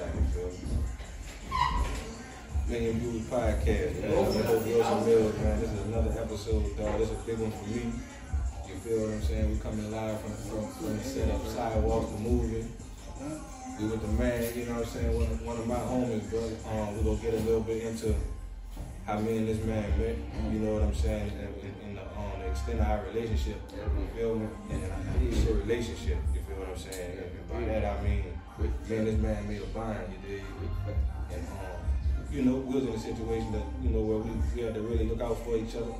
shot, you? Million Viewz Podcast, man. I'm your man. This is another episode, dog. This is a big one for me. You feel what I'm saying? We coming live from, from, from the Sidewalk, the movie. We with the man, you know what I'm saying? One of, one of my homies, bro. Um, we're gonna get a little bit into how me and this man met. You know what I'm saying? And, in the, um, the extent of our relationship. You feel me? And it's a relationship. You feel what I'm saying? And by that I mean, me and this man made a bond. You dig? And um, you know, we was in a situation that you know where we, we had to really look out for each other.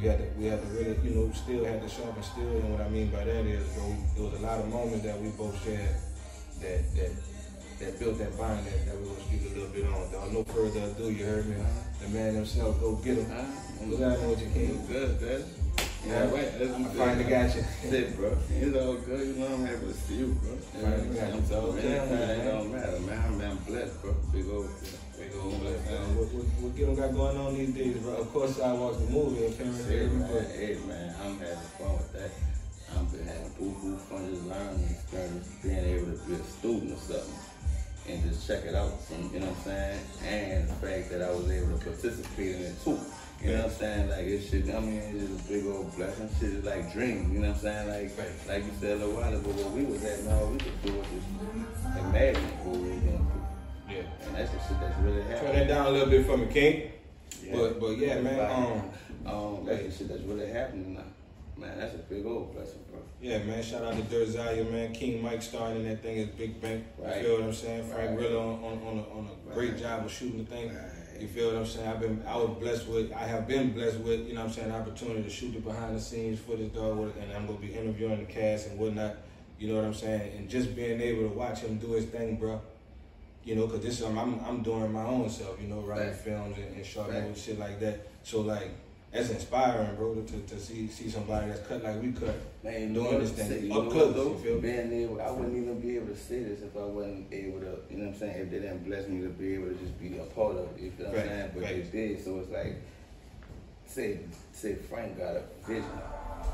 We had to we had to really you know still had to sharpen still. And what I mean by that is, bro, there was a lot of moments that we both shared that that that built that bond that, that we're gonna speak a little bit on. Dog. No further ado, you heard me. The man himself, go Get Em. What's happening with your king? Good, good. Yeah, right. That's I finally got you. That's it, bro. It's all good. You know I'm happy to see you, bro. You know what I'm? So Yeah, man. it don't matter, man. I'm, I'm blessed, bro. Big old, big old blessed. what, what, what Gil got going on these days, bro? Of course, I watched the movie and Cameron Hey, man, but hey, man, I'm having fun with that. I'm been having boo-boo fun just learning, experience, being able to be a student or something and just check it out from, you know what I'm saying? And the fact that I was able to participate in it too. You know what I'm saying? Like it should, I mean, it's just a big old blessing. Shit is like dream, you know what I'm saying? Like, Right. like you said a little while ago, where we was at, now we could do it just imagine what we gonna do. yeah. And that's the shit that's really happening. Turn that down a little bit for me, King. Yeah. But but yeah, man. Um, Um, that's the shit that's really happening now. Man, that's a big old blessing, bro. yeah, man. Shout out to Dirtzire, man. King Mike starting that thing is Big Bank. You Right. feel what I'm saying? Frank Right. really on, on, on, a, on a great job of shooting the thing. Right. You feel what I'm saying? I've been I was blessed with I have been blessed with, you know what I'm saying, the opportunity to shoot the behind the scenes footage dog and I'm gonna be interviewing the cast and whatnot. You know what I'm saying? And just being able to watch him do his thing, bro. You know, cause this is I'm I'm doing my own self, you know, writing Right. films and, and short Right. movies, shit like that. So like that's inspiring, bro, to, to see see somebody that's cut like we cut. Man, you Doing know this what thing up know close, what, though? you feel me? I wouldn't even be able to say this if I wasn't able to, you know what I'm saying? If they didn't bless me to be able to just be a part of it, you feel what Right, I'm saying? But right. they did, so it's like, say, say Frank got a vision.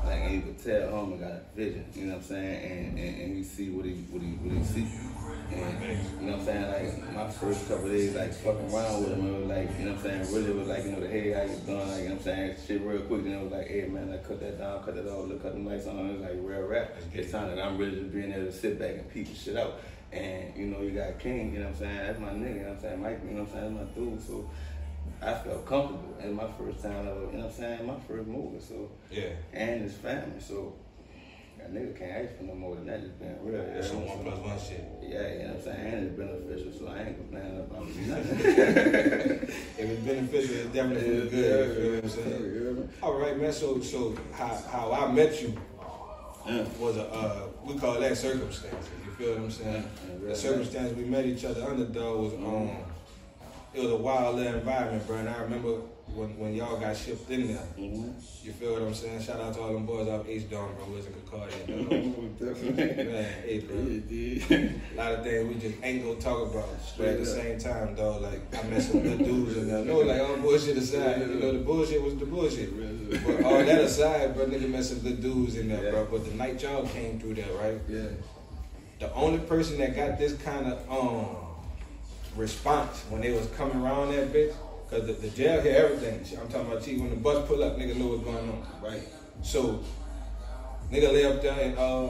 Like, and you could tell Homer got a vision, you know what I'm saying? And, and, and you see what he, what he, what he see. And, you know what I'm saying? Like, my first couple days, like, fucking around with him, it was like, you know what I'm saying? Really was like, you know, the hey, how you doing? Like, you know what I'm saying? Shit real quick. Then it was like, hey, man, like, cut that down, cut that off, look, cut the lights on. It was like real rap. It's time that I'm really just being able to sit back and peep the shit out. And, you know, you got King, you know what I'm saying? That's my nigga, you know what I'm saying? Mike, you know what I'm saying? That's my dude. So I felt comfortable. And my first time ever, you know what I'm saying? My first movie. So, Yeah. and his family. So, that nigga can't ask for no more than that, real. you That's some one plus one shit. Yeah, you know what I'm saying? And it's beneficial, so I ain't complaining about nothing. If it's beneficial, it's definitely the good. You feel what I'm saying? All right, man. So, so how, how I met you Yeah. was a uh, we call that circumstances. You feel what I'm saying? Yeah. The circumstance we met each other under though was um, it was a wild little environment, bro. And I remember when when y'all got shipped in there. Mm-hmm. You feel what I'm saying? Shout out to all them boys off H Dome, bro. Wiz and Concordia. dog. Man, hey, bro. A lot of things we just ain't gonna talk about. But at the same time, though, like I met some good dudes in there. No, like all bullshit aside, you know, the bullshit was the bullshit. But all that aside, bro, nigga met some good dudes in there, bro. But the night y'all came through there, right? Yeah. The only person that got this kind of um response when they was coming around that bitch, cause the, the jail hear everything. I'm talking about T when the bus pull up, nigga know what's going on. Right. So, nigga lay up there and uh,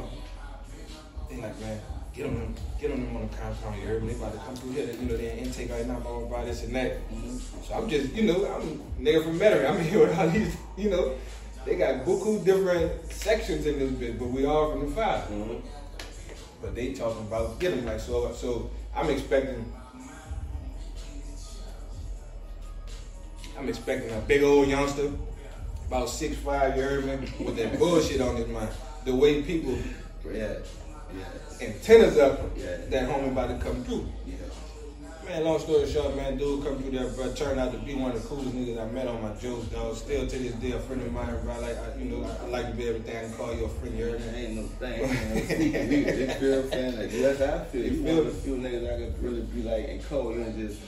they like, man, get them, get them on the compound. You heard me? They about to come through here. You know, they in intake right now, blah blah blah, this and that. So I'm just, you know, I'm nigga from Metairie. I'm here with all these, you know, they got buku different sections in this bitch, but we all from the 5 Mm-hmm. But they talking about get them like so. So I'm expecting. I'm expecting a big old youngster, about six five, you heard me, with that bullshit on his mind. The way people Yeah. Yeah. antennas up, Yeah. that homie about to come through. Yeah. Man, long story short, man, dude come through there, bro. Turned out to be one of the coolest niggas I met on my jokes, dog. Still to this day, a friend of mine, bro. Like, I, you know, I, I like to be everything I can call you a friend, you heard ain't no thing. man. You feel what I'm saying? Like, that's how I feel. You You feel one of me? the few niggas I could really be like in cold and just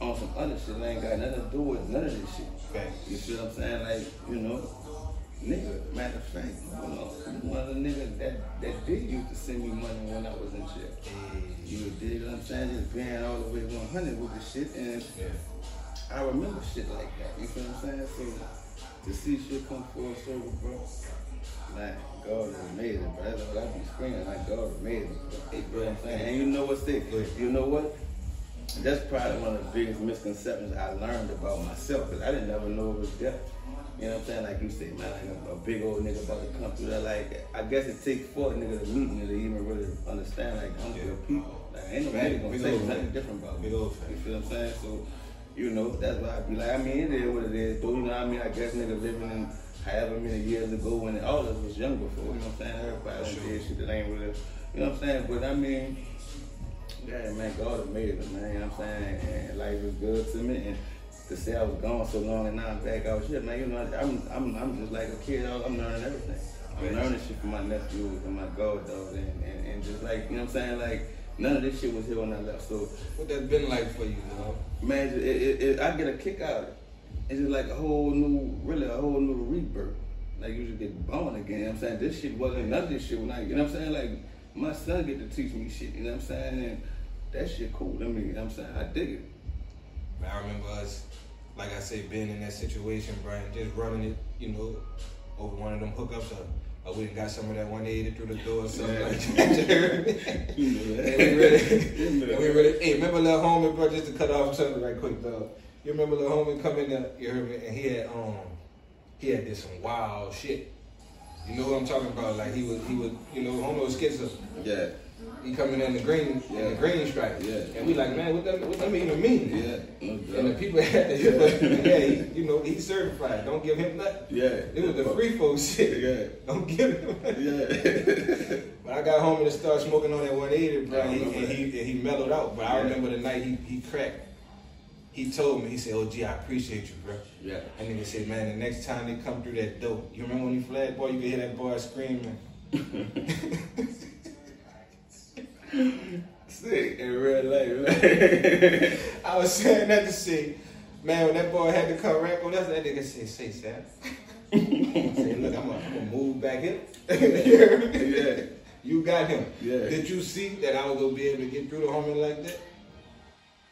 on some other shit that ain't got nothing to do with none of this shit. Facts. You feel what I'm saying? Like, you know, nigga, matter of fact, you know, one of the niggas that, that did used to send me money when I was in jail. Mm. You dig what I'm saying? Just being all the way 100 with the shit, and Yeah. I remember shit like that. You feel what I'm saying? So to see shit come full circle, bro, like God is amazing, bro. That's what I be screaming, like God is amazing. Bro. You know what I'm saying? And you know what's sick? You know what? That's probably one of the biggest misconceptions I learned about myself, because I didn't ever know it was death. You know what I'm saying? Like you say, man, like a, a big old nigga about to come through there. Like, I guess it takes four niggas nigga to meet me to even really understand, like, I'm Yeah. real people. Like, ain't nobody gonna Big say old nothing different about me. Big old. You feel what I'm saying? So, you know, that's why I be like, I mean, it is what it is. Though, you know what I mean? I guess niggas living in however many years ago when all of us was young before, you know what I'm saying? Everybody Sure. did shit that ain't really, you know what I'm saying? But I mean, yeah, man, God amazing, man. You know what I'm saying? And life is good to me. And to say I was gone so long and now I'm back out shit, man. You know, I'm I'm I'm just like a kid. I'm learning everything. I'm learning shit from my nephews and my god dog, and, and, and just like you know what I'm saying. Like none of this shit was here when I left. So What that been like for you, dog? man, it, it, it, I get a kick out of it. It's just like a whole new, really a whole new rebirth. Like you just get born again. You know what I'm saying this shit wasn't none of this shit when I, you know what I'm saying. Like my son get to teach me shit. You know what I'm saying, and that shit cool to me. You know what I'm saying I dig it. I remember us, like I said, being in that situation, Brian, just running it, you know, over one of them hookups. Or, we done got some of that 180 through the door or something Yeah. like that. You know and we really, and we really, hey, remember little homie, bro, just to cut off something right quick, though. You remember little homie coming up, you heard me, and he had, um, he had this some wild shit. You know what I'm talking about? Like he was, he was, you know, was schizo. Yeah, He coming in the green, in the green stripe. Yeah. And we like, man, what that, what that even mean? yeah, no And the people had to, yeah, he, you know, he's certified. Don't give him nothing. Yeah, It was the free folks shit. Yeah. Don't give him nothing. Yeah, But I got home and started smoking on that 180, bro. Yeah, and, he, and, he, and he mellowed out. But I remember the night he, he cracked. He told me, he said, oh, gee, I appreciate you, bro. yeah. And nigga said, man, the next time they come through that door, you remember when he flagged, boy, you could hear that boy screaming. Sick in real life. I was saying that to say, man, when that boy had to come rap on us, that nigga said, say, Sam. say, look, I'm gonna, I'm gonna move back here. you? Yeah. You got him. Yeah. Did you see that I was gonna be able to get through the homie like that?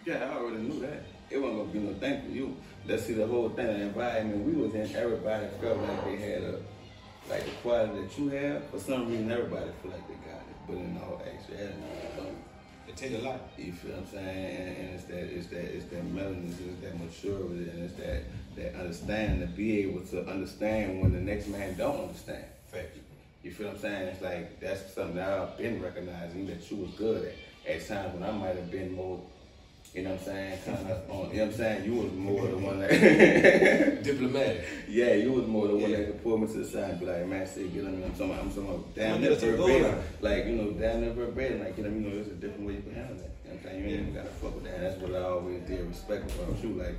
Yeah, I already knew that. It wasn't gonna be no thing for you. Let's see the whole thing, the environment we was in, everybody felt like they had a like the quality that you have. For some reason everybody feel like they got it. But in all actuality. It take a lot. You feel what I'm saying? And, and it's that it's that it's that melanin, it's that maturity, and it's that that understanding to be able to understand when the next man don't understand. Fact. You feel what I'm saying? It's like that's something that I've been recognizing that you was good at. At times when I might have been more, you know what I'm saying, kind of on. You know what I'm saying? You was more the one that. Diplomatic. Yeah, you was more the one Yeah. that could pull me to the side and be like, man, say, get on me. I'm talking about, I'm talking about damn a goal verbatim. Like, you know, damn near verbatim. Like, you know, you know, there's a different way you can handle that. You know what I'm saying? You ain't even gotta fuck with that. That's what I always did respect about you. Like,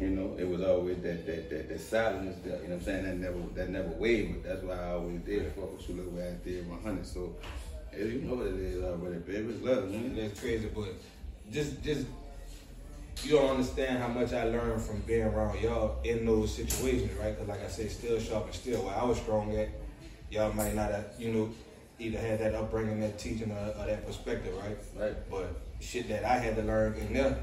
you know, it was always that that that, that silence there. You know what I'm saying? That never that never wavered. That's why I always did fuck with you the way I did 100. So, you know what it is already, baby. It's love, man. That's crazy, but just just you don't understand how much I learned from being around y'all in those situations, right? Because like I said, still sharp and still where I was strong at, y'all might not have, you know, either had that upbringing, that teaching, or, or that perspective, right? Right. But shit that I had to learn in there,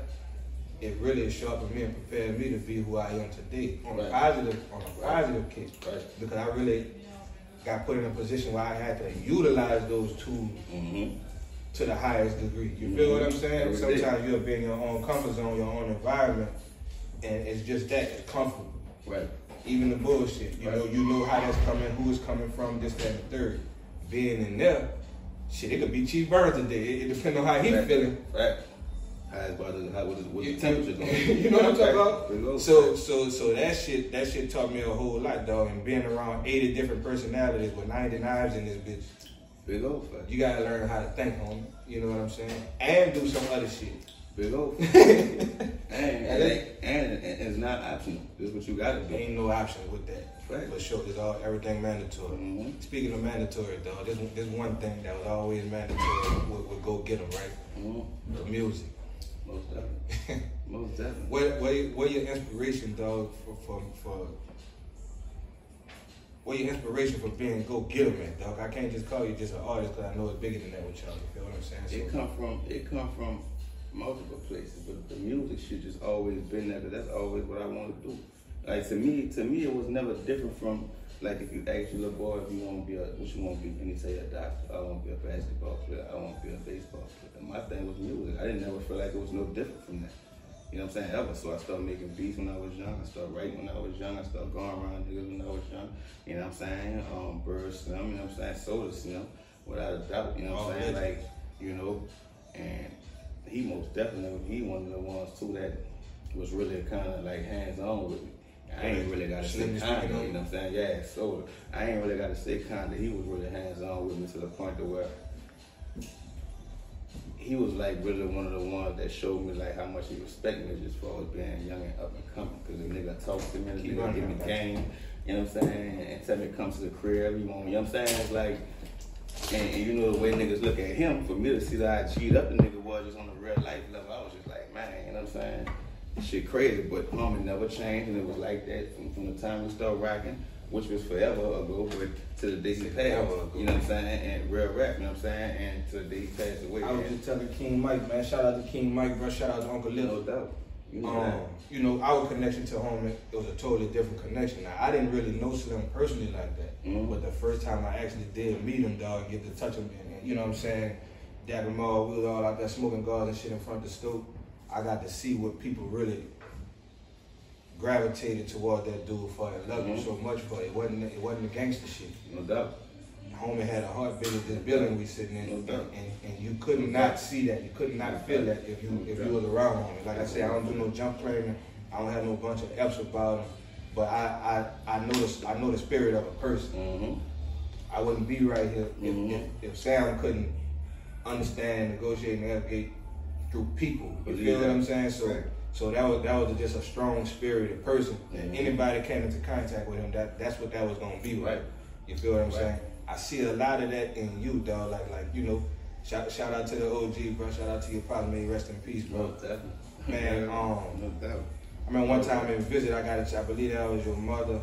it really sharpened me and prepared me to be who I am today on a positive, on a positive case, Right. because I really got put in a position where I had to utilize those tools Mm-hmm. To the highest degree. You feel what I'm mm-hmm. saying? Every day. Sometimes you'll be in your own comfort zone, your own environment, and it's just that, it's comfortable. Right. Even the bullshit, you know, you know how that's coming, who it's coming from, this, that, and third. Being in there, shit, it could be Chief Burns today. It, it depends on how he Right. feeling. Right. How is about the, how, what is, what the You- temperature going? you know what I'm talking about? So, so, so that shit, that shit taught me a whole lot, dog. And being around 80 different personalities with 90 knives in this bitch, Big old fact. you gotta learn how to think, homie. You know what I'm saying? And do some other shit. Big old fact. and, and, and, and it's not optional. This is what you gotta do. Ain't no option with that. Right. For sure, it's all everything mandatory. Mhm. Speaking of mandatory, though, this this one thing that was always mandatory would, would go get them right. Mm-hmm. The music. Most definitely. Most definitely. What what what your inspiration, dog, for for for where your inspiration for being go getter man, dog? I can't just call you just an artist because I know it's bigger than that with y'all. You feel what I'm saying? So, It come from it come from multiple places, but the music should just always been there. 'cause that's always what I want to do. Like to me, to me, it was never different from like if you ask your little boy if you want to be a what you want to be, and he say a doctor, I want to be a basketball player, I want to be a baseball player. And my thing was music. I didn't ever feel like it was no different from that. You know what I'm saying? Ever. So I started making beats when I was young. I started writing when I was young. I started going around niggas when I was young. You know what I'm saying? Um, Bird Slim, you know what I'm saying? Soulja Slim, without a doubt. You know what I'm Oh, saying? yeah. Like, you know, and he most definitely, he one of the ones too that was really kind of like hands on with me. I ain't really got to say kinda, you know what I'm saying? Yeah, Soda. I ain't really got to say kinda. He was really hands on with me to the point to where he was like really one of the ones that showed me like how much he respect me just for always being young and up and coming. Cause the nigga talk to me, the nigga give me game, you know what I'm saying, and tell me to come to the crib, you know what I'm saying? It's like, and, and you know the way niggas look at him, for me to see that I cheat up the nigga was just on the real life level, I was just like, man, you know what I'm saying? Shit crazy, but homie never changed, and it was like that from, from the time we started rocking, which was forever ago, but to the day he passed, you know what I'm saying, and real rap, you know what I'm saying, and to the day he passed away. I was man. just telling King Mike, man. Shout out to King Mike, bro. Shout out to Uncle Lil. No doubt. You know Um, you know, our connection to home, it was a totally different connection. Now, I didn't really know Slim personally like that, Mhm. but the first time I actually did meet him, dog, get to touch him, and, and you know what I'm saying, dab him all, we was all out there smoking gauze and shit in front of the stove. I got to see what people really gravitated toward that dude for and loved him Mhm. so much for. It wasn't it wasn't the gangster shit. No doubt. Homie had a heart heartbeat at this building we sitting in, No and, doubt. and, and you could not see that. You could not feel that if you if you was around homie. Like I said, I don't do no jump claiming. I don't have no bunch of F's about him. But I I I know the I know the spirit of a person. Mm-hmm. I wouldn't be right here if, Mhm. if, if Sam couldn't understand, negotiate, navigate through people. You Believe feel what. I'm saying? So Right. So that was that was just a strong spirited person. And Mhm. anybody came into contact with him, that that's what that was gonna be like. Right. You feel what I'm Right. saying? I see a lot of that in you, dog. Like like you know, shout shout out to the OG, bro. Shout out to your partner, may he rest in peace, bro. No. Man, um, no doubt. I remember one time in visit, I got a, I believe that was your mother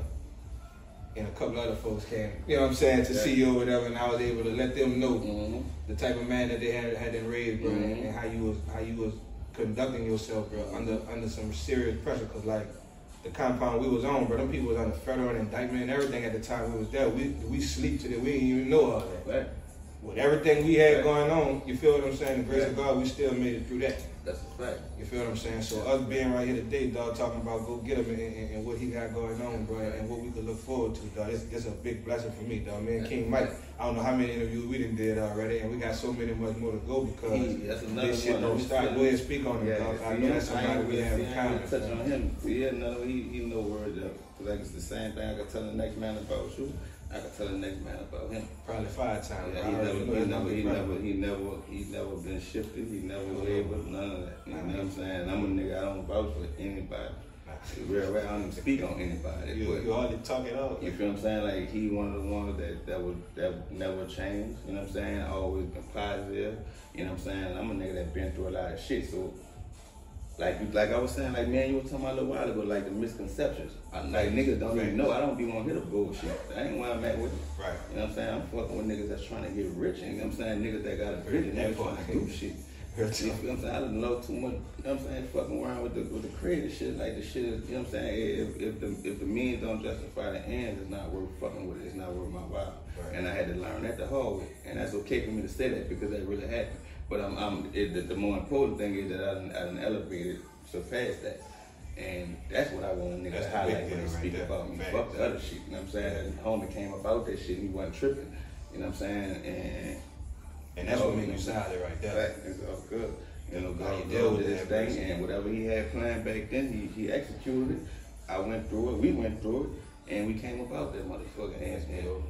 and a couple other folks came, you know what I'm saying, to Yeah. see you or whatever, and I was able to let them know Mm-hmm. the type of man that they had had them raised, bro, and, Mhm. and how you was how you was conducting yourself, bro, under under some serious pressure, cause like the compound we was on, bro, them people was under federal indictment and everything at the time we was there. We we sleep to the we didn't even know all that. Right. With everything we had Right. going on, you feel what I'm saying? The grace of God, we still made it through that. That's a fact. You feel what I'm saying? So us being right here today, dog, talking about go Get Em and, and, and what he got going on, bro, and what we could look forward to, dog. This this a big blessing for me, dog. Man, King Mike, I don't know how many interviews we done did already, and we got so many much more to go because He- that's another this shit don't stop. Go ahead and speak on it, dog. I know that's somebody we have in common. touch on him. See, yeah, no, he, he know word up. Like it's the same thing I can tell the next man about you. I can tell the next man about him. Probably five times. Yeah, he never, he never, he never, he never, he never been shifted. He never wavered. None of that. You know what I'm saying? I'm a nigga. I don't vouch for anybody. Real rap. I don't even speak on anybody. You, but you hardly talk it out. You feel what I'm saying? Like he one of the ones that that would that never change. You know what I'm saying? Always been positive. You know what I'm saying? I'm a nigga that been through a lot of shit. So like you like I was saying, like man, you were talking about a little while ago, like the misconceptions. I, like niggas don't even know. I don't be want to hear the bullshit. That ain't why I'm at with it. Right. You know what I'm saying? I'm fucking with niggas that's trying to get rich. You know what I'm saying? Niggas that got a vision, That trying to do shit. You know what I'm saying? I don't know too much. You know what I'm saying? Fucking around with the with the creative shit, like the shit. Is, you know what I'm saying? If, if the if the means don't justify the ends, it's not worth fucking with it. It's not worth my while. Right. And I had to learn that the hard way, and that's okay for me to say that because that really happened. But I'm, I'm it, the, the more important thing is that I done, I done elevated, surpassed that. And that's what I want a nigga That's to highlight when they speak there. about me. Facts. Fuck the other shit. You know what I'm saying? Homie came about that shit and he wasn't tripping. You know what I'm saying? And And that's what made you solid right there. Right, it's all good. You know, God deal deal with this thing, bro. and whatever he had planned back then, he, he executed it. I went through it, we went through it, and we came about that motherfucker. And, and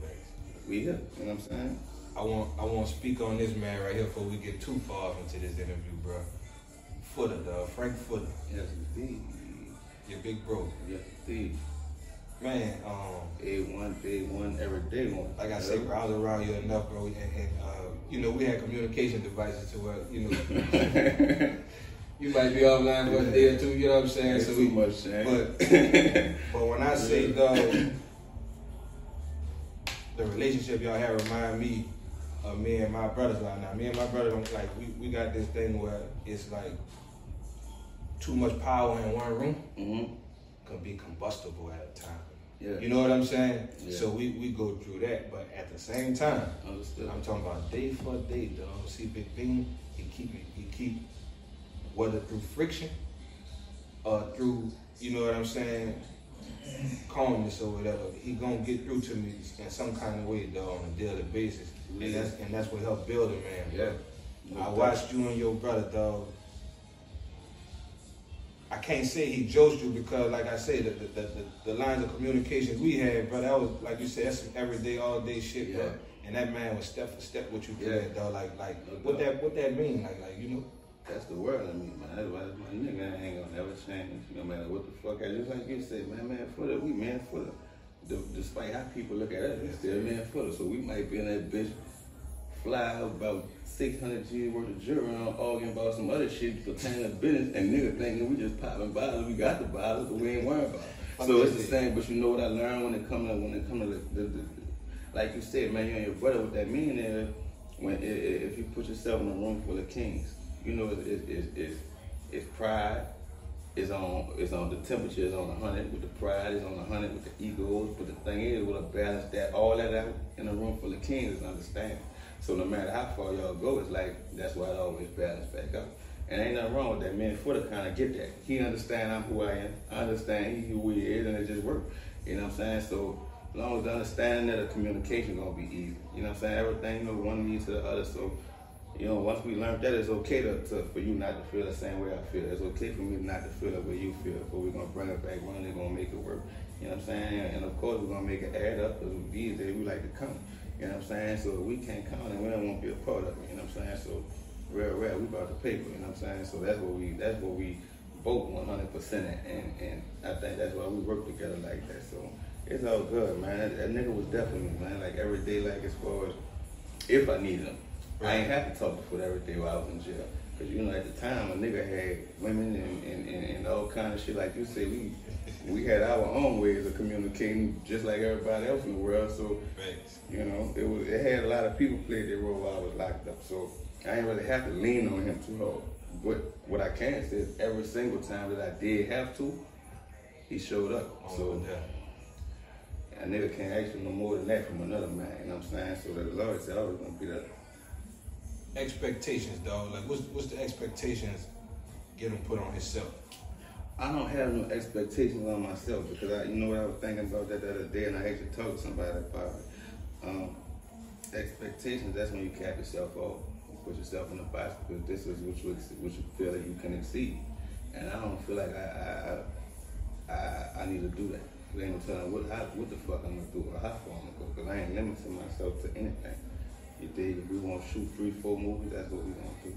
we here, you know what I'm saying? I want I want to speak on this man right here before we get too far into this interview, bro. Footer, dog. Frank Footer, Yes, indeed. your big bro. Yes, indeed. Man, um, Day one, day one, every day one. like I said, bro, I was around you enough, bro, and, and uh, you know we had communication devices to where you know you might be offline for a day or two. You know what I'm saying? So too we, much, man. but but when I say dog, the relationship y'all have remind me of me and my brothers right now. Me and my brother don't like we, we got this thing where it's like too much power in one room Mm-hmm. can be combustible at a time. Yeah. You know what I'm saying? Yeah. So we, we go through that, but at the same time, Understood. I'm talking about day for day, dog. See Big Bean, he keep he keep whether through friction or through, you know what I'm saying, calmness or whatever, he gonna get through to me in some kind of way, dog, on a daily basis. And that's and that's what helped build it, man. Yeah. I watched you and your brother, dog. I can't say he joked you because, like I said, the, the, the, the lines of communication we had, bro, that was, like you said, that's some everyday, all day shit, bro. And that man was step for step with you Yeah. dog. Like, like, No what doubt. that, what that mean? Like, like, you know? That's the world I mean, man. That's why my nigga ain't gonna never change. No matter what the fuck I just like you said, man, man footer, we man footer. Despite how people look at us, we still man footer. So we might be in that bitch fly about 600 G worth of jewelry on arguing about some other shit pertaining to business and nigga thinking we just popping bottles, we got the bottles, but we ain't worried about it. So it's the same, but you know what I learned when it come to when it come to the, the, the, like you said, man, you and your brother. What that mean is when if you put yourself in a room full of kings, you know it's it's it's, it's, pride. Is on is on the temperature is on hundred with the pride is on hundred with the egos. But the thing is, a balance that all that out in a room full of kings is understanding. So no matter how far y'all go, it's like that's why it always balance back up. And ain't nothing wrong with that. Man, Footer kind of get that. He understand I'm who I am. I understand he who he is, and it just work. You know what I'm saying? So as long as the understanding that the communication gonna be easy. You know what I'm saying? Everything, you know, one leads to the other. So, you know, once we learned that, it's okay to, to for you not to feel the same way I feel. It's okay for me not to feel the way you feel. But we're gonna bring it back one and gonna make it work. You know what I'm saying? And of course, we're gonna make it add up because these days we like to count. You know what I'm saying? So we can't count and we don't want to be a part of it. You know what I'm saying? So real, real, we about the paper. You know what I'm saying? So that's what we that's what we both 100 percent and and I think that's why we work together like that. So it's all good, man. That, that nigga was definitely man. Like every day, like as far as if I needed him, I ain't have to talk Foot every day while I was in jail. Cause you know at the time a nigga had women and, and, and, and all kind of shit like you say we we had our own ways of communicating just like everybody else in the world. So you know, it was it had a lot of people play their role while I was locked up. So I didn't really have to lean on him too hard. But what I can say is every single time that I did have to, he showed up. Oh, so yeah. a nigga can't ask for no more than that from another man, you know what I'm saying? So the Lord said I was gonna be there. Expectations, dog. Like, what's what's the expectations get him put on himself? I don't have no expectations on myself because I, you know what I was thinking about that the other day, and I actually talked to somebody about it. Um, expectations. That's when you cap yourself off, put yourself in a box because this is what you what you feel that you can exceed, and I don't feel like I I I, I, I need to do that. There ain't no telling what how, what the fuck I'm gonna do or how far I'm gonna go because I ain't limiting myself to anything. You dig? We want to shoot three, four movies, that's what we want to do.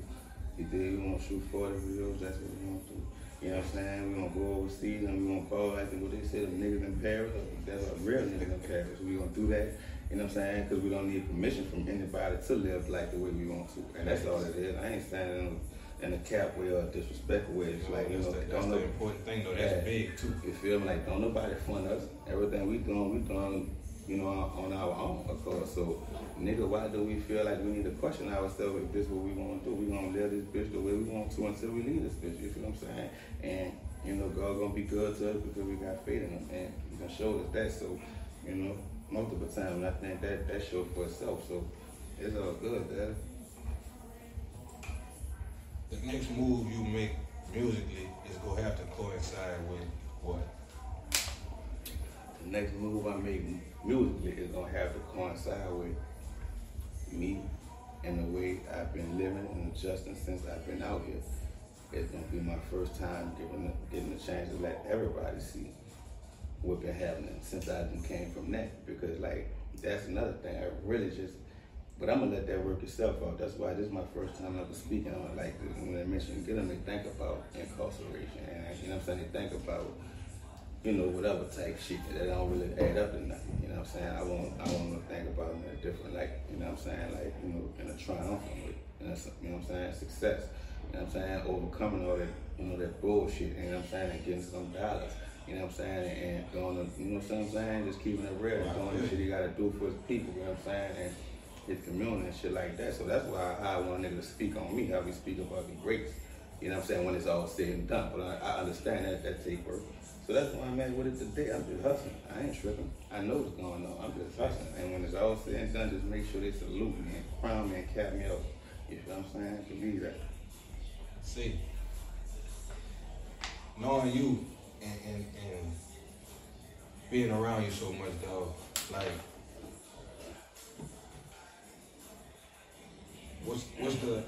You dig? We want to shoot 40 reels, that's what we want to do. You know what I'm saying? We gonna go overseas and we gonna call like what they say, the niggas in Paris. That's a real niggas in Paris. We gonna do that. You know what I'm saying? Because we don't need permission from anybody to live like the way we want to, and that's all it is. I ain't standing in, in a cap way or a disrespectful way. It's like you that's know, the, that's the important thing, though. That's Yeah. big too. You feel me? Like don't nobody fund us. Everything we doing, we doing, you know, on, on our own, of course. So, nigga, why do we feel like we need to question ourselves if this is what we want to do? We gonna live this bitch the way we want to until we leave this bitch. You feel what I'm saying? And you know, God gonna be good to us because we got faith in Him, and He gonna show us that. So, you know, multiple times, I think that that shows for itself. So, it's all good, Dad. The next move you make musically is gonna have to coincide with what? the next move I make musically is gonna have to coincide with me and the way I've been living and adjusting since I've been out here. It's gonna be my first time getting a, getting chance to let everybody see what's been happening since I came from that. Because like that's another thing. I really just but I'm gonna let that work itself out. That's why this is my first time ever speaking on it like this. When I mention Get Em, they think about incarceration and you know what I'm saying, they think about you know, whatever type shit that don't really add up to nothing. You know what I'm saying? I want I want to think about it in a different light. You know what I'm saying? Like, you know, in a triumphant way. You know, you know what I'm saying? Success. You know what I'm saying? Overcoming all that, you know, that bullshit, you know what I'm saying, and getting some dollars. You know what I'm saying? And doing the, you know what I'm saying? Just keeping it real, doing the shit he gotta do for his people, you know what I'm saying? And his community and shit like that. So that's why I, I want a nigga to speak on me, how we speak about the greats. You know what I'm saying? When it's all said and done. But I, I understand that that take work. So that's why I'm at with it today. I'm just hustling. I ain't tripping. I know what's going on. I'm just hustling. And when it's all said and done, just make sure they salute me and crown me and cap me up. You know what I'm saying? Believe that. See, knowing you and, and, and being around you so much, dog, like, what's what's the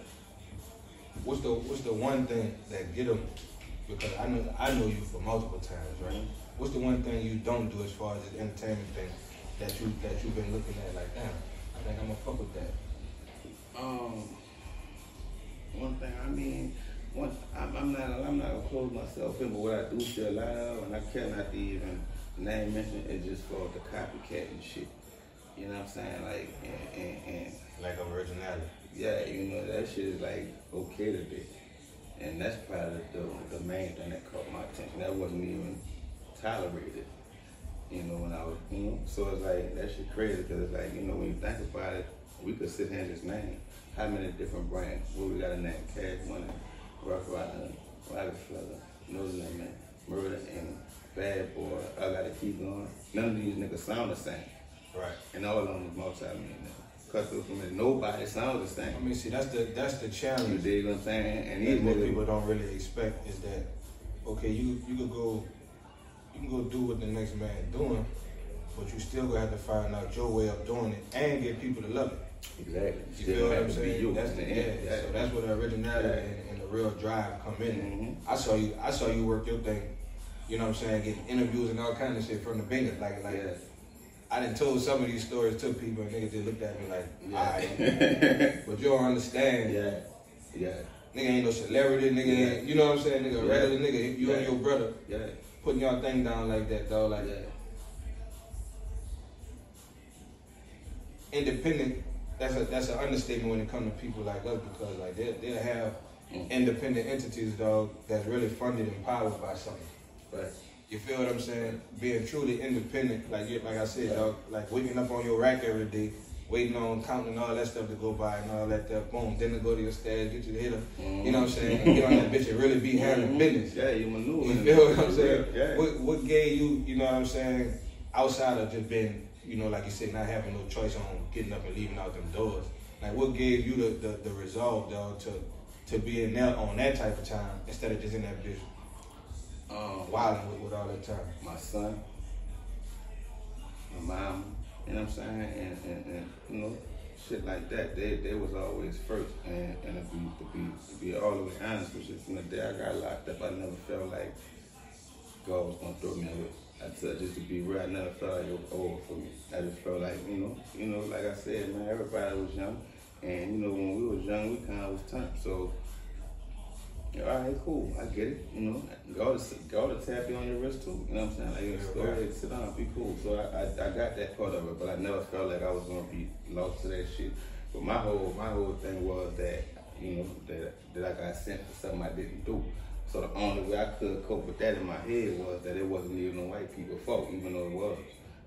what's the what's the one thing that get them? Because I know I know you for multiple times, right? What's the one thing you don't do as far as the entertainment thing that you that you've been looking at like, damn, I think I'm gonna fuck with that. Um, one thing I mean, one I'm, I'm not I'm not gonna close myself in, but what I do see a lot of, and I cannot even name mention, is just for the copycat and shit. You know what I'm saying? Like and and, and Like originality. yeah, you know that shit is like okay today, and that's probably the the main thing that caught my attention. That wasn't even tolerated. You know, when I was, you know, so it's like that shit crazy because it's like, you know, when you think about it, we could sit here and just name how many different brands. What we got in that Cash Money, Ruff Ryder, Roc-A-Fella, No Limit, Murder and Bad Boy. I gotta keep going. None of these niggas sound the same, Right. and all of them is multi-millionaires. From it, nobody sounds the same. I mean, see, that's the that's the You challenge. dig what I'm saying? And And what people don't really expect is that okay, you you could go you can go do what the next man doing, but you still gonna have to find out your way of doing it and get people to love it. exactly. You Still feel what I'm saying? you. That's the Yeah, yeah. So that's where the originality Yeah. and, and the real drive come in. Mhm. I saw you I saw you work your thing. You know what I'm saying? Getting interviews and all kind of shit from the bingers. Like like Yeah. I done told some of these stories to people and niggas just looked at me like, Yeah. alright. But you don't understand. yeah. Yeah. Nigga ain't no celebrity, nigga Yeah. ain't, you know what I'm saying? Nigga, Yeah. regular nigga, you and your brother Yeah. putting y'all thing down like that, though, Like, Yeah. independent, that's a that's an understatement when it comes to people like us because, like, they, they'll have Mm. independent entities, dog, that's really funded and powered by something. Right. You feel what I'm saying? Being truly independent, like you, like I said, dog, like waking up on your rack every day, waiting on counting all that stuff to go by and all that stuff. Boom, then to go to your stash, get you the hitter. You know what I'm saying? Get on that bitch and really be handling Mhm. business. Yeah, you maneuver. You feel what I'm saying? Yeah. What what gave you, you know what I'm saying, outside of just being, you know, like you said, not having no choice on getting up and leaving out them doors. Like what gave you the, the, the resolve, dog, to to be in there on that type of time instead of just in that bitch Um, wilding with, with all that time. my son, my mom, you know what I'm saying, and, and, and you know, shit like that. They they was always first, and and to be to be to be all the way honest with you, from the day I got locked up, I never felt like God was gonna throw me away. I said just to be real, I never felt like it was over for me. I just felt like you know, you know, like I said, man, everybody was young, and you know, when we was young, we kind of was turned. So all right, cool. I get it. You know, go to go to tap you on your wrist too. You know what I'm saying? Like, just go ahead, sit down, be cool. So I, I, I got that part of it, but I never felt like I was gonna be lost to that shit. But my whole my whole thing was that you know that that I got sent for something I didn't do. So the only way I could cope with that in my head was that it wasn't even the white people fault, even though it was.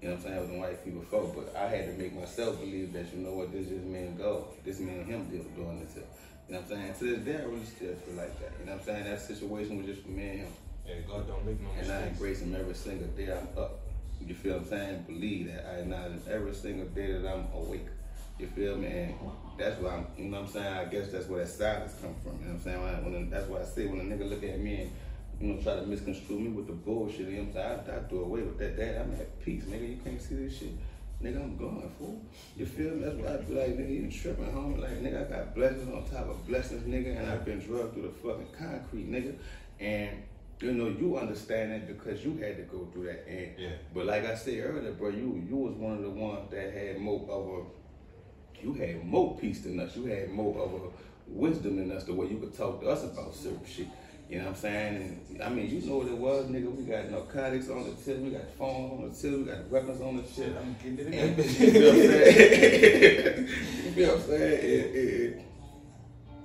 You know what I'm saying? It was the white people fault. But I had to make myself believe that, you know what, this just me and God. This me and him doing this here. You know what I'm saying? To this day, I really still feel like that. You know what I'm saying? That situation was just for me and him. Yeah, God don't make no And I embrace him every single day I'm up. You feel what I'm saying? Believe that I acknowledge every single day that I'm awake. You feel me? And that's why I'm, you know what I'm saying? I guess that's where that silence come from. You know what I'm saying? When I, when, that's why I say when a nigga look at me and, you know, try to misconstrue me with the bullshit, you know what I'm saying? I, I do away with that. Dad, I'm at peace, nigga. You can't see this shit. Nigga, I'm going, fool. You feel me? That's why I be like, nigga, you tripping, homie. Like, nigga, I got blessings on top of blessings, nigga, and I've been drugged through the fucking concrete, nigga. And, you know, you understand that because you had to go through that. And, Yeah. But like I said earlier, bro, you you was one of the ones that had more of a, you had more peace than us. You had more of a wisdom than us, the way you could talk to us about certain shit. You know what I'm saying? And I mean, you know what it was, nigga. We got narcotics on the tip, we got phones on the tip, we got weapons on the Shit. I'm getting And- it you in feel what I'm saying? you know what I'm saying?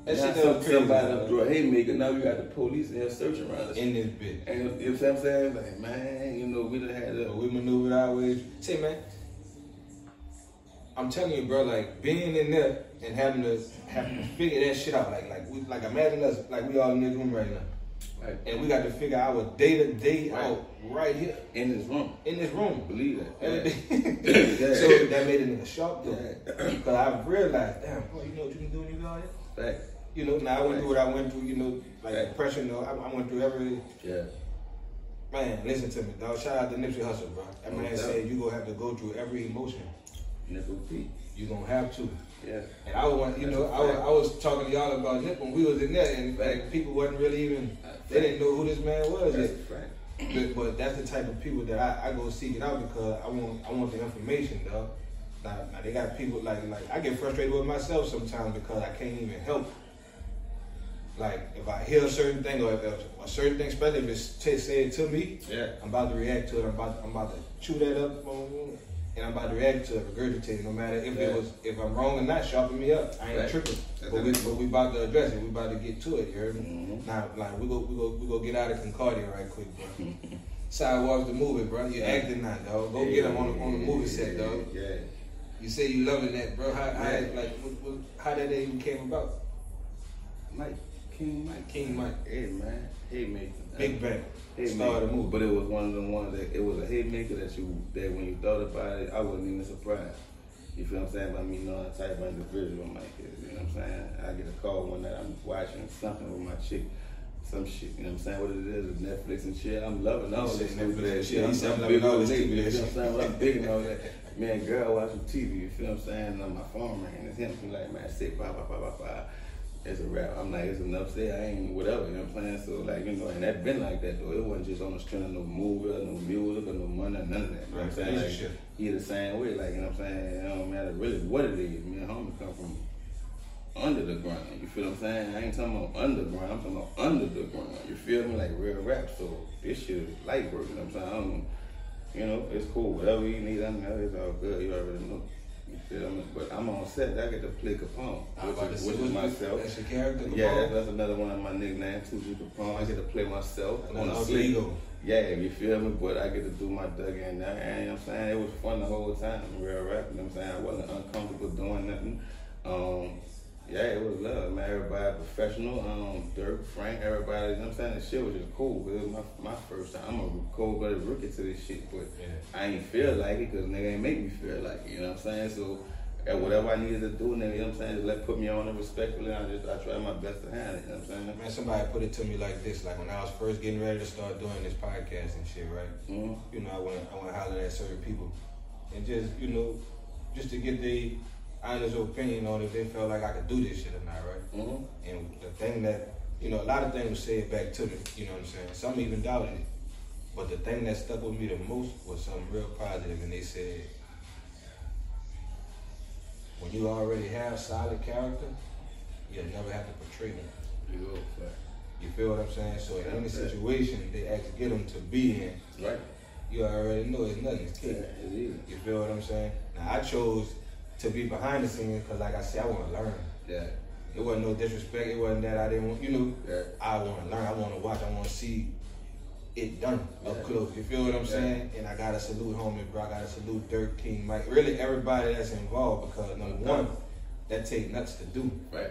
That shit some, done crazy. somebody dog. threw a haymaker. Now we got the police in here searching around us. in this bitch. And you know what I'm saying? Like, man, you know, we done had a. we maneuvered our ways. Say, man, I'm telling you, bro, like being in there and having to having to figure that shit out. Like, like we, like imagine us, like we all in this room right now, Like, and we got to figure our day to day Right. out right here in this room. in this room. Believe that. Yeah. so that made it a nigga sharp though, Yeah. because I realized, damn, bro, you know what you can do when you go out there. Fact. You know, now I went through what I went through. You know, like Right. depression. though. I, I went through every. Yeah. Man, listen to me, dog. Shout out to Nipsey Hussle, bro. That No man said you gonna have to go through every emotion. Nickel P. You gonna have to. Yeah. And I was, you know, I was, I was talking to y'all about Nip when we was in there, and like, people wasn't really even, they didn't know who this man was That's. But, but that's the type of people that I, I go seek it out because I want, I want the information, dog. Now, now they got people like, like I get frustrated with myself sometimes because I can't even help. Like if I hear a certain thing or if a certain thing, especially if it's t- said to me, Yeah. I'm about to react to it. I'm about, I'm about to chew that up, and I'm about to react to it, regurgitate it. No matter if Yeah. it was, if I'm wrong or not, sharpen me up. I ain't Right. tripping. That's But we, but we about to address it. We about to get to it. You heard me? Mhm. Now, like we go, we go, we go get out of Concordia right quick, bro. Sidewalks the movie, bro. You acting now, dog. Go Get Em on the, on the movie set, dog. Yeah. You say you loving that, bro. How, how like, what, what, how that even came about? Mike. King Mike. King Mike. Hey, man. Hey, man. Big Bang. Hey, Star of the movie. But it was one of the ones that it was a haymaker that you that when you thought about it, I wasn't even surprised. You feel what I'm saying? By me knowing the type of individual Mike is. You know what I'm saying? I get a call one night, I'm watching something with my chick. Some shit, you know what I'm saying? What it is, Netflix and shit. I'm loving all this Netflix shit. shit. I'm, said I'm I'm loving all this stupid you know what I'm saying? Well, I'm big and all that. Man, girl watching TV, you feel what I'm saying? And my phone ring, it's him. He like, man, say blah, blah, blah, blah, blah. It's a rap. I'm like, it's enough said. I ain't whatever, you know what I'm saying? So, like, you know, and that been like that, though. It wasn't just on the string of no movie or no music or no money or none of that. You know what I'm saying? Like, he the same way, like, you know what I'm saying? It don't matter really what it is. Me and homie come from under the ground. You feel what I'm saying? I ain't talking about underground. I'm talking about under the ground. You feel me? Like real rap. So this shit is light work. You know what I'm saying? I don't, you know, it's cool. Whatever you need, I know it's all good. You already know. You feel me? But I'm on set. I get to play Capone, I'm about to which, is, which is myself. That's your character. Yeah, Capone? that's, that's another one of my nicknames, Tucci Capone. I get to play myself on Another a alter Yeah, you feel me? But I get to do my Doug in there, and you know what I'm saying? It was fun the whole time, real rap, you know what I'm saying? I wasn't uncomfortable doing nothing. Um, yeah, it was love, man. Everybody professional, um, Dirk, Frank, everybody, you know what I'm saying? The shit was just cool, 'cause it was my, my first time. I'm a cold-blooded rookie to this shit, but Yeah. I ain't feel like it, because nigga ain't make me feel like it, you know what I'm saying? So, and whatever I needed to do, nigga, you know what I'm saying? Just let put me on it respectfully, I just, I tried my best to handle it, you know what I'm saying? Man, somebody put it to me like this, like when I was first getting ready to start doing this podcast and shit, right? Mhm. You know, I went I went holler at certain people, and just you know, just to get their honest opinion on if they felt like I could do this shit or not, right? Mhm. And the thing that you know, a lot of things was said back to me. You know what I'm saying? Some even doubted it, but the thing that stuck with me the most was something real positive, and they said. When you already have solid character, you'll never have to portray them. You go, right. You feel what I'm saying? So in any situation they actually get them to be in, Right. you already know it's nothing. It's Yeah, it's easy. You feel what I'm saying? Now I chose to be behind the scenes because, like I said, I want to learn. Yeah. It wasn't no disrespect. It wasn't that I didn't want. You know, Yeah. I want to learn. I want to watch. I want to see it done up Yeah. close. You feel what I'm Yeah. saying? And I gotta salute homie, bro. I gotta salute Dirk King, Mike. Really, everybody that's involved because number one, that take nuts to do. Right.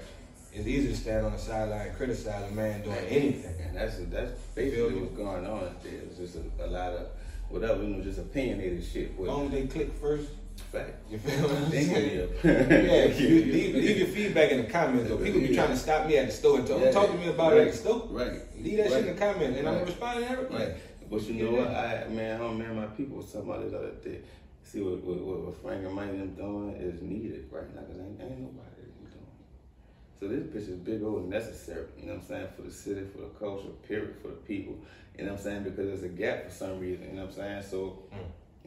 It's easy to stand on the sideline and criticize a man doing anything. And that's that's basically what's going on up there. It's just a, a lot of whatever, you know, just opinionated shit. As long as they click first, fact. you feel what I'm saying? Yeah, you, leave, leave your feedback in the comments. Though people be trying to stop me at the store and talk, Yeah. talk to me about it at the store. Right. Leave that shit in the comments, and I'm Right. responding to everything. Right. But you know what? I man, I man, my people was talking about this other day. See what what, what, Frank and Mike them doing is needed right now because ain't, ain't nobody doing. it. So this bitch is big old necessary. You know what I'm saying for the city, for the culture, period, for the people. You know what I'm saying because there's a gap for some reason. You know what I'm saying so. Mm.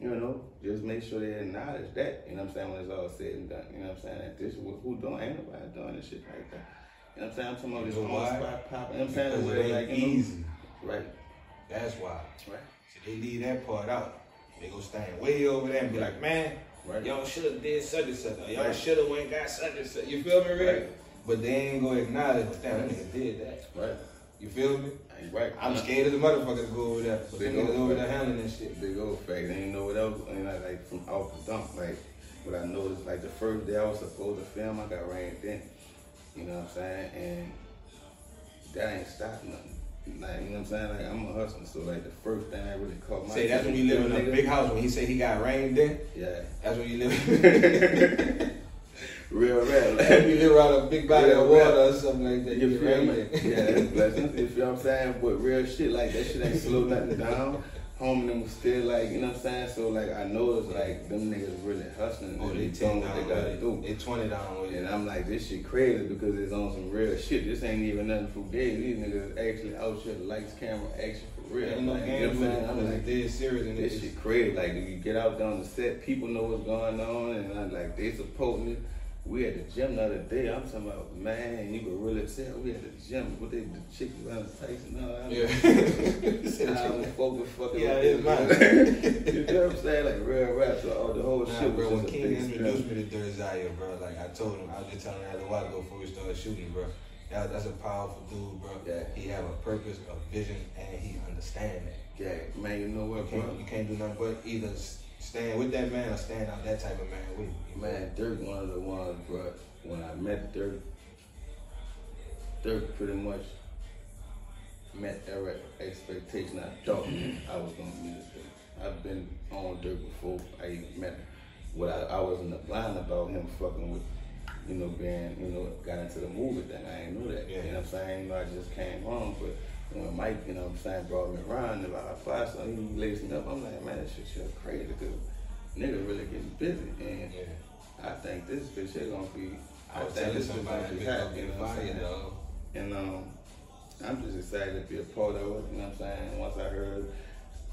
You know, just make sure they acknowledge that. You know what I'm saying when it's all said and done. You know what I'm saying that this who who doing ain't nobody doing this shit like that. You know what I'm saying? I'm talking about this You know on why? spot popping. You know what I'm saying? Because Where, it ain't like, know, easy. Right. That's why. Right. So they leave that part out. They go stand way over there and be like, man, Right. y'all should have did such and such. Y'all should have went got such and such. You feel me, Rick? Right. but they ain't gonna acknowledge, damn, that nigga did that. Right. You feel me? Right. I'm scared as a motherfucker to go over there. But niggas old over there handling that shit. Big old fact. They ain't know what else. And I like from off the dump. Like what I noticed, like the first day I was supposed to film, I got rained in. You know what I'm saying? And that ain't stopped nothing. Like you know what I'm saying? Like I'm a hustler, so like the first thing that really caught my Say that's when you live in a nigga- big house. When he say he got rained in, Yeah. that's when you live. Real rap. That's when you live around a big body of water right. or something like that. You get feel rained me? Yeah, that's blessings. You feel what I'm saying? But real shit, like that shit ain't slow nothing down. Home and them was still like, you know what I'm saying? So like I know it's like them niggas really hustling Oh, they they ten doing down what they gotta do. They twenty down with And. I'm like, this shit crazy because it's on some real shit. This ain't even nothing for gay. These niggas actually out here, lights, camera, action for real. Ain't no Like, you know what I'm it. saying? I'm I'm like, dead serious and this shit crazy. Like if you get out there on the set, people know what's going on, and I, like they supporting it. We at the gym the other day. I'm talking about man, you could really tell we at the gym. What they the chick around Tyson? No, I Yeah. I'm focused fucking. Yeah, with it's mine. you know what I'm saying? Like real rap. So all the whole Nah, shit bro, when King introduced me to Dirtzire, bro, like I told him, I was just telling him a while ago before we started shooting, bro. That, that's a powerful dude, bro. Yeah. He have a purpose, a vision, and he understand that. Yeah, man, you know You what, bro? can't, you can't do nothing but either s- stand with that man or stand out that type of man with you? Man, Dirk, one of the ones, bro. When I met Dirk, Dirk pretty much met every expectation I thought I was gonna meet Dirk. I've been on Dirk before I even met him. What I, I wasn't blind about him fucking with, you know, being, you know, got into the movie thing. I ain't know that. Yeah. You know what I'm saying? I just came home, but when Mike, you know what I'm saying, brought me around and I five so he laced me up, I'm like, man, that shit shit crazy because nigga really getting busy and Yeah. I think this bitch is gonna be. I was think this bitch somebody gonna be hot, you know what I'm saying? And um, I'm just excited to be a part of it. You know what I'm saying? Once I heard,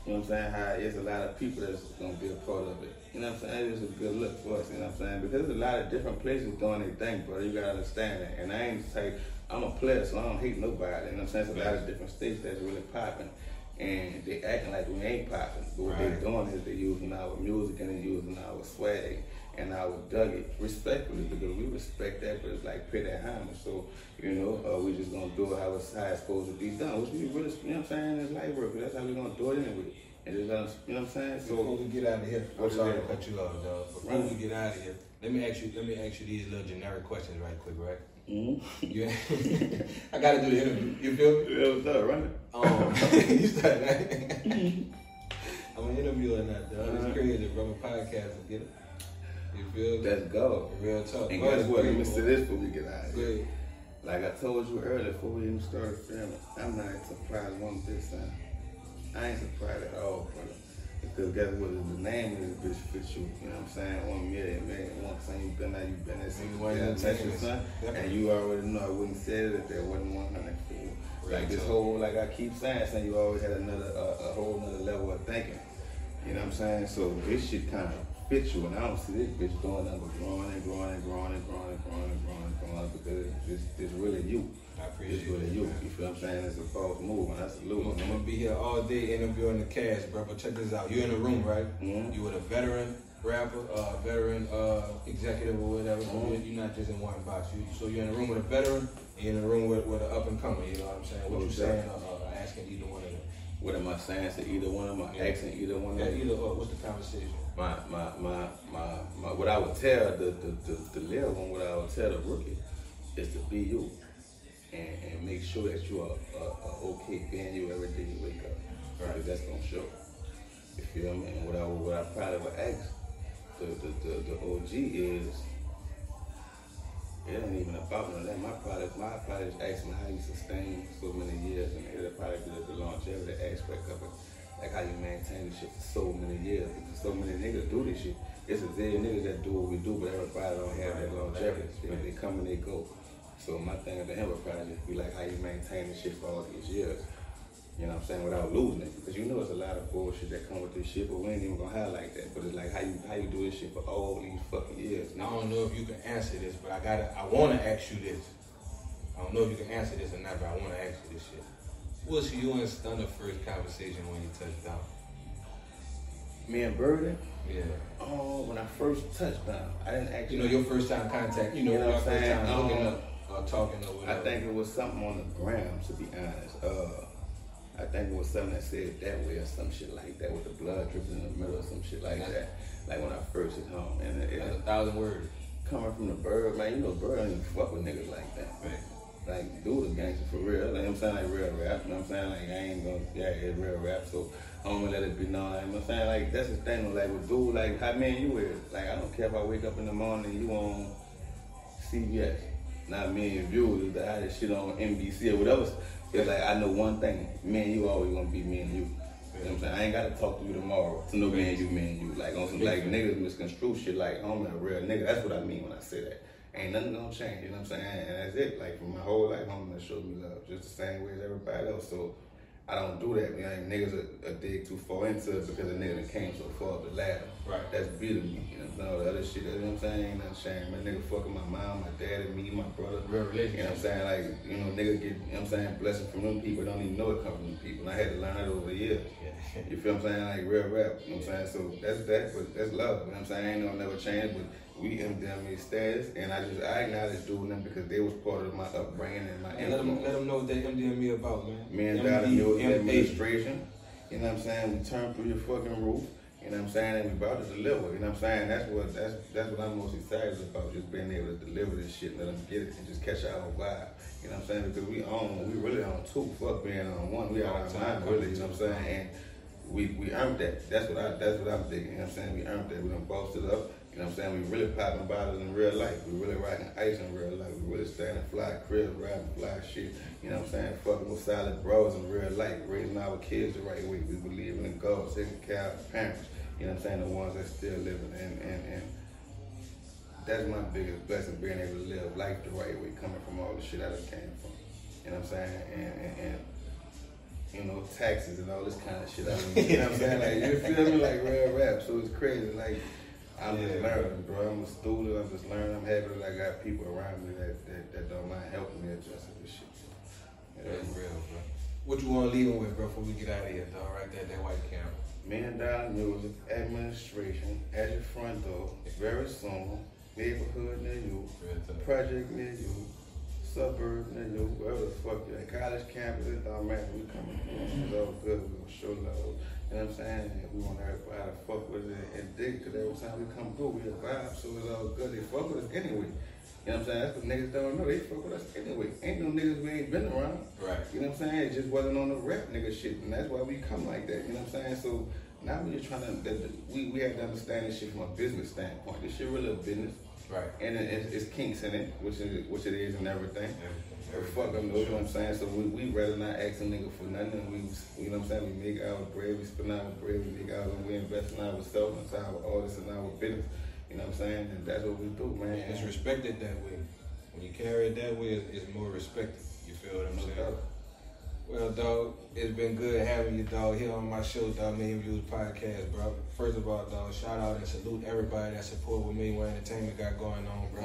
you know what I'm saying, how it's a lot of people that's gonna be a part of it. You know what I'm saying? It's a good look for us. You know what I'm saying? Because there's a lot of different places doing their thing, bro. You gotta understand that. And I ain't say I'm a player, so I don't hate nobody. You know what I'm saying? It's a lot of different states that's really popping. And they acting like we ain't popping. But what Right. they doing is they using our music and they using our swag and our dug it respectfully because we respect that, but it's like pay that homage. So, you know, uh, we just gonna do it how it's, how it's supposed to be done, which we really, you know what I'm saying, it's light work, but that's how we gonna do it anyway. And just, uh, you know what I'm saying? So, Before we get out of here, I'm sorry to cut you off, dog. Before Right. we get out of here, let me ask you. Let me ask you these little generic questions right quick, right? Mm-hmm. You, I gotta do the interview. You feel me? yeah, what's up, running? Um, you start I'm an interviewer now, dog. Uh-huh. It's crazy, bro. I'm a podcast. Get it? You feel me? Let's go. Real talk. And guess what? great, Let me bro. say this before we get out of here. ahead. Like I told you earlier, before we even started filming, I'm not surprised one bit, son. I ain't surprised at all, brother. Because guess what? The name of this bitch fits you. You know what I'm saying? One million, man. One time you been there, you been there since You you wasn't yeah, even met taking your this. son. And you already know I wouldn't say it if there wasn't 100 for you. Like this whole, like I keep saying, saying you always had another, uh, a whole another level of thinking. You know what I'm saying? So this shit kind of fits you, and I don't see this bitch doing nothing but growing and growing and growing and growing and growing and growing and growing because it's, it's really you. I appreciate it. you. man. You feel what I'm saying? It's a false move, and that's a I'm I'm gonna be here all day interviewing the cast, bro. But check this out. You're in the room, right? Mhm. You with a veteran rapper, uh, veteran uh, executive or whatever. Mhm. you're, not just in one box. You, so you're in the room with a veteran, you're in the room with, with an up and comer. You know what I'm saying? What you Most saying? Uh, uh, asking either one of them. What am I saying to either one of them? Yeah. Asking either one of Yeah, them? either or. What's the conversation? My, my, my, my, my, what I would tell the, the, the, the little one, what I would tell the rookie is to be you and, and make sure that you are, are, are okay you every day you wake up. Right. Because that's gonna show. You feel me? And what I, what I probably would ask the, the, the, the OG is, it ain't even about none of that. My product, my product is asking how you sustain so many years, and it'll probably be the longevity aspect of it. Like how you maintain this shit for so many years. Because so many niggas do this shit. It's a zillion niggas that do what we do, but everybody don't have that longevity. They come and they go. So my thing to him would probably just be like how you maintain this shit for all these years. You know what I'm saying? Without losing it. Because you know it's a lot of bullshit that come with this shit, but we ain't even gonna highlight that. But it's like how you how you do this shit for all these fucking years. Now, I don't know if you can answer this, but I gotta. I want to ask you this. I don't know if you can answer this or not, but I want to ask you this shit. What's you and Stunna first conversation when you touched down? Me and Birdie, Yeah. oh, when I first touched down, I didn't actually You know your first time contact. You know, You know what I'm first saying? time hooking Um, up. Or talking or whatever? I think it was something on the ground, to be honest. Uh, I think it was something that said that way or some shit like that with the blood dripping in the middle or some shit like that. Like when I first hit home. And it, That's a thousand words. coming from the bird, man, you know, bird don't even fuck with niggas like that. Right. Like, dude, a gangster for real. Like, I'm saying like real rap. You know what I'm saying? Like, I ain't gonna, yeah, it's real rap. So I'm gonna let it be known. Like, you know what I'm saying? Like, that's the thing. Like, with dude, like, how man you is. Like, I don't care if I wake up in the morning and you on CBS. Not me and you, is the hottest shit on NBC or whatever. It's like, I know one thing. Me and you always gonna be me and you. You know what I'm saying? I ain't gotta talk to you tomorrow to know me and you, me and you. Like on some like niggas misconstrue shit like I'm a real nigga. That's what I mean when I say that. Ain't nothing gonna change, you know what I'm saying? And that's it. Like my whole life, I'm gonna show me love. Just the same way as everybody else. So I don't do that, man. Niggas are, are dig too far into it because a nigga came so far up the ladder. Right. That's to me. You know I'm saying? All the other shit, you know what I'm saying? Ain't nothing shame. My nigga fucking my mom, my dad, and me, my brother. Real relationship. You know what I'm saying? Like, you know, nigga get, you know what I'm saying, blessing from them people, don't even know it come from them people. And I had to learn it over the years. Yeah. You feel what I'm saying? Like real rap. You know what I'm saying? So that's that, but that's love. You know what I'm saying? I ain't gonna never change, but we MDMA status, and I just I acknowledge doing them because they was part of my upbringing and my And let them, let them know what that MDMA about, man. Me Dada Music MDMA. Administration. You know what I'm saying? We turned through your fucking roof. You know what I'm saying? And we about to deliver. You know what I'm saying? That's what that's that's what I'm most excited about. Just being able to deliver this shit, let them get it, and just catch our vibe. You know what I'm saying? Because we own, we really on two. Fuck being on one. We out our mind, really. You know what I'm saying? And we we earned that. That's what I that's what I'm thinking. You know what I'm saying? We earned that. We done bossed it up. You know what I'm saying? We really popping bottles in real life. We really riding ice in real life. We really standing fly cribs, riding fly shit. You know what I'm saying? Fucking with solid bros in real life. Raising our kids the right way. We believe in God, taking care of parents. You know what I'm saying? The ones that still living. And, and, and that's my biggest blessing, being able to live life the right way, coming from all the shit I came from. You know what I'm saying? And, and, and you know, taxes and all this kind of shit. I mean, you know what I'm saying? Like, you feel me? Like real rap. So it's crazy. Like, I'm just Yeah. learning, bro. I'm a student. I'm just learning. I'm happy that I got people around me that, that, that don't mind helping me adjust to this shit. Know? That's real, bro. What you want to leave them with, bro, before we get out of here, dog? Right there, that white camera. Man Down Music Administration at your front door very soon. Neighborhood near you. Project near you. Suburb and you. Wherever the fuck at. College campus, it don't matter. We coming. It's all good. We gonna show love. You know what I'm saying? And we want everybody to fuck with it and dig because every time we come through, we a vibe. So it's all good. They fuck with us anyway. You know what I'm saying? That's what niggas don't know. They fuck with us anyway. Ain't no niggas we ain't been around. Right. You know what I'm saying? It just wasn't on the rap nigga shit, and that's why we come like that. You know what I'm saying? So now we just trying to, we we have to understand this shit from a business standpoint. This shit really a business, Right. and it, it's, it's kinks in it, which is which it is and everything. But fuck them, you know what I'm saying? So we we rather not ask a nigga for nothing. We you know what I'm saying? We make our bread, we spend our bread, we make our we invest in ourselves, into our artists and our business. You know what I'm saying? And that's what we do, man. Man, it's respected that way. When you carry it that way, it's, it's more respected. You feel what I'm saying? Well, dog, it's been good having you, dog, here on my show, Dog Million Viewz Podcast, bro. First of all, dog, shout out and salute everybody that support what Me One Entertainment got going on, bro.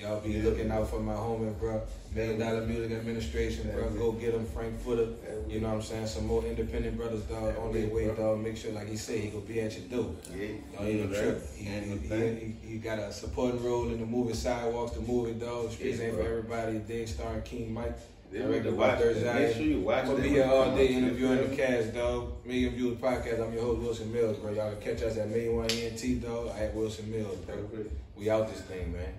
Y'all be Yeah. looking out for my homie, bro. Million Dollar Music Administration, bro. Go get them Frank Footer. You know what I'm saying? Some more independent brothers, dog, on their way, dog. Make sure, like he said, he gonna be at your door. Yeah, Don't even trip. He, he, he, he got a supporting role in the movie Sidewalks, the movie, dog. Streets ain't for everybody. Dig starring King Mike. Yeah, Directed watch by Thursday. Make sure you watch gonna be here all day interviewing the cast, dog. Million Viewz Podcast. I'm your host, Wilson Mills, bro. Y'all can catch us at Million One ENT, dog. At Wilson Mills, bro. We out this thing, man.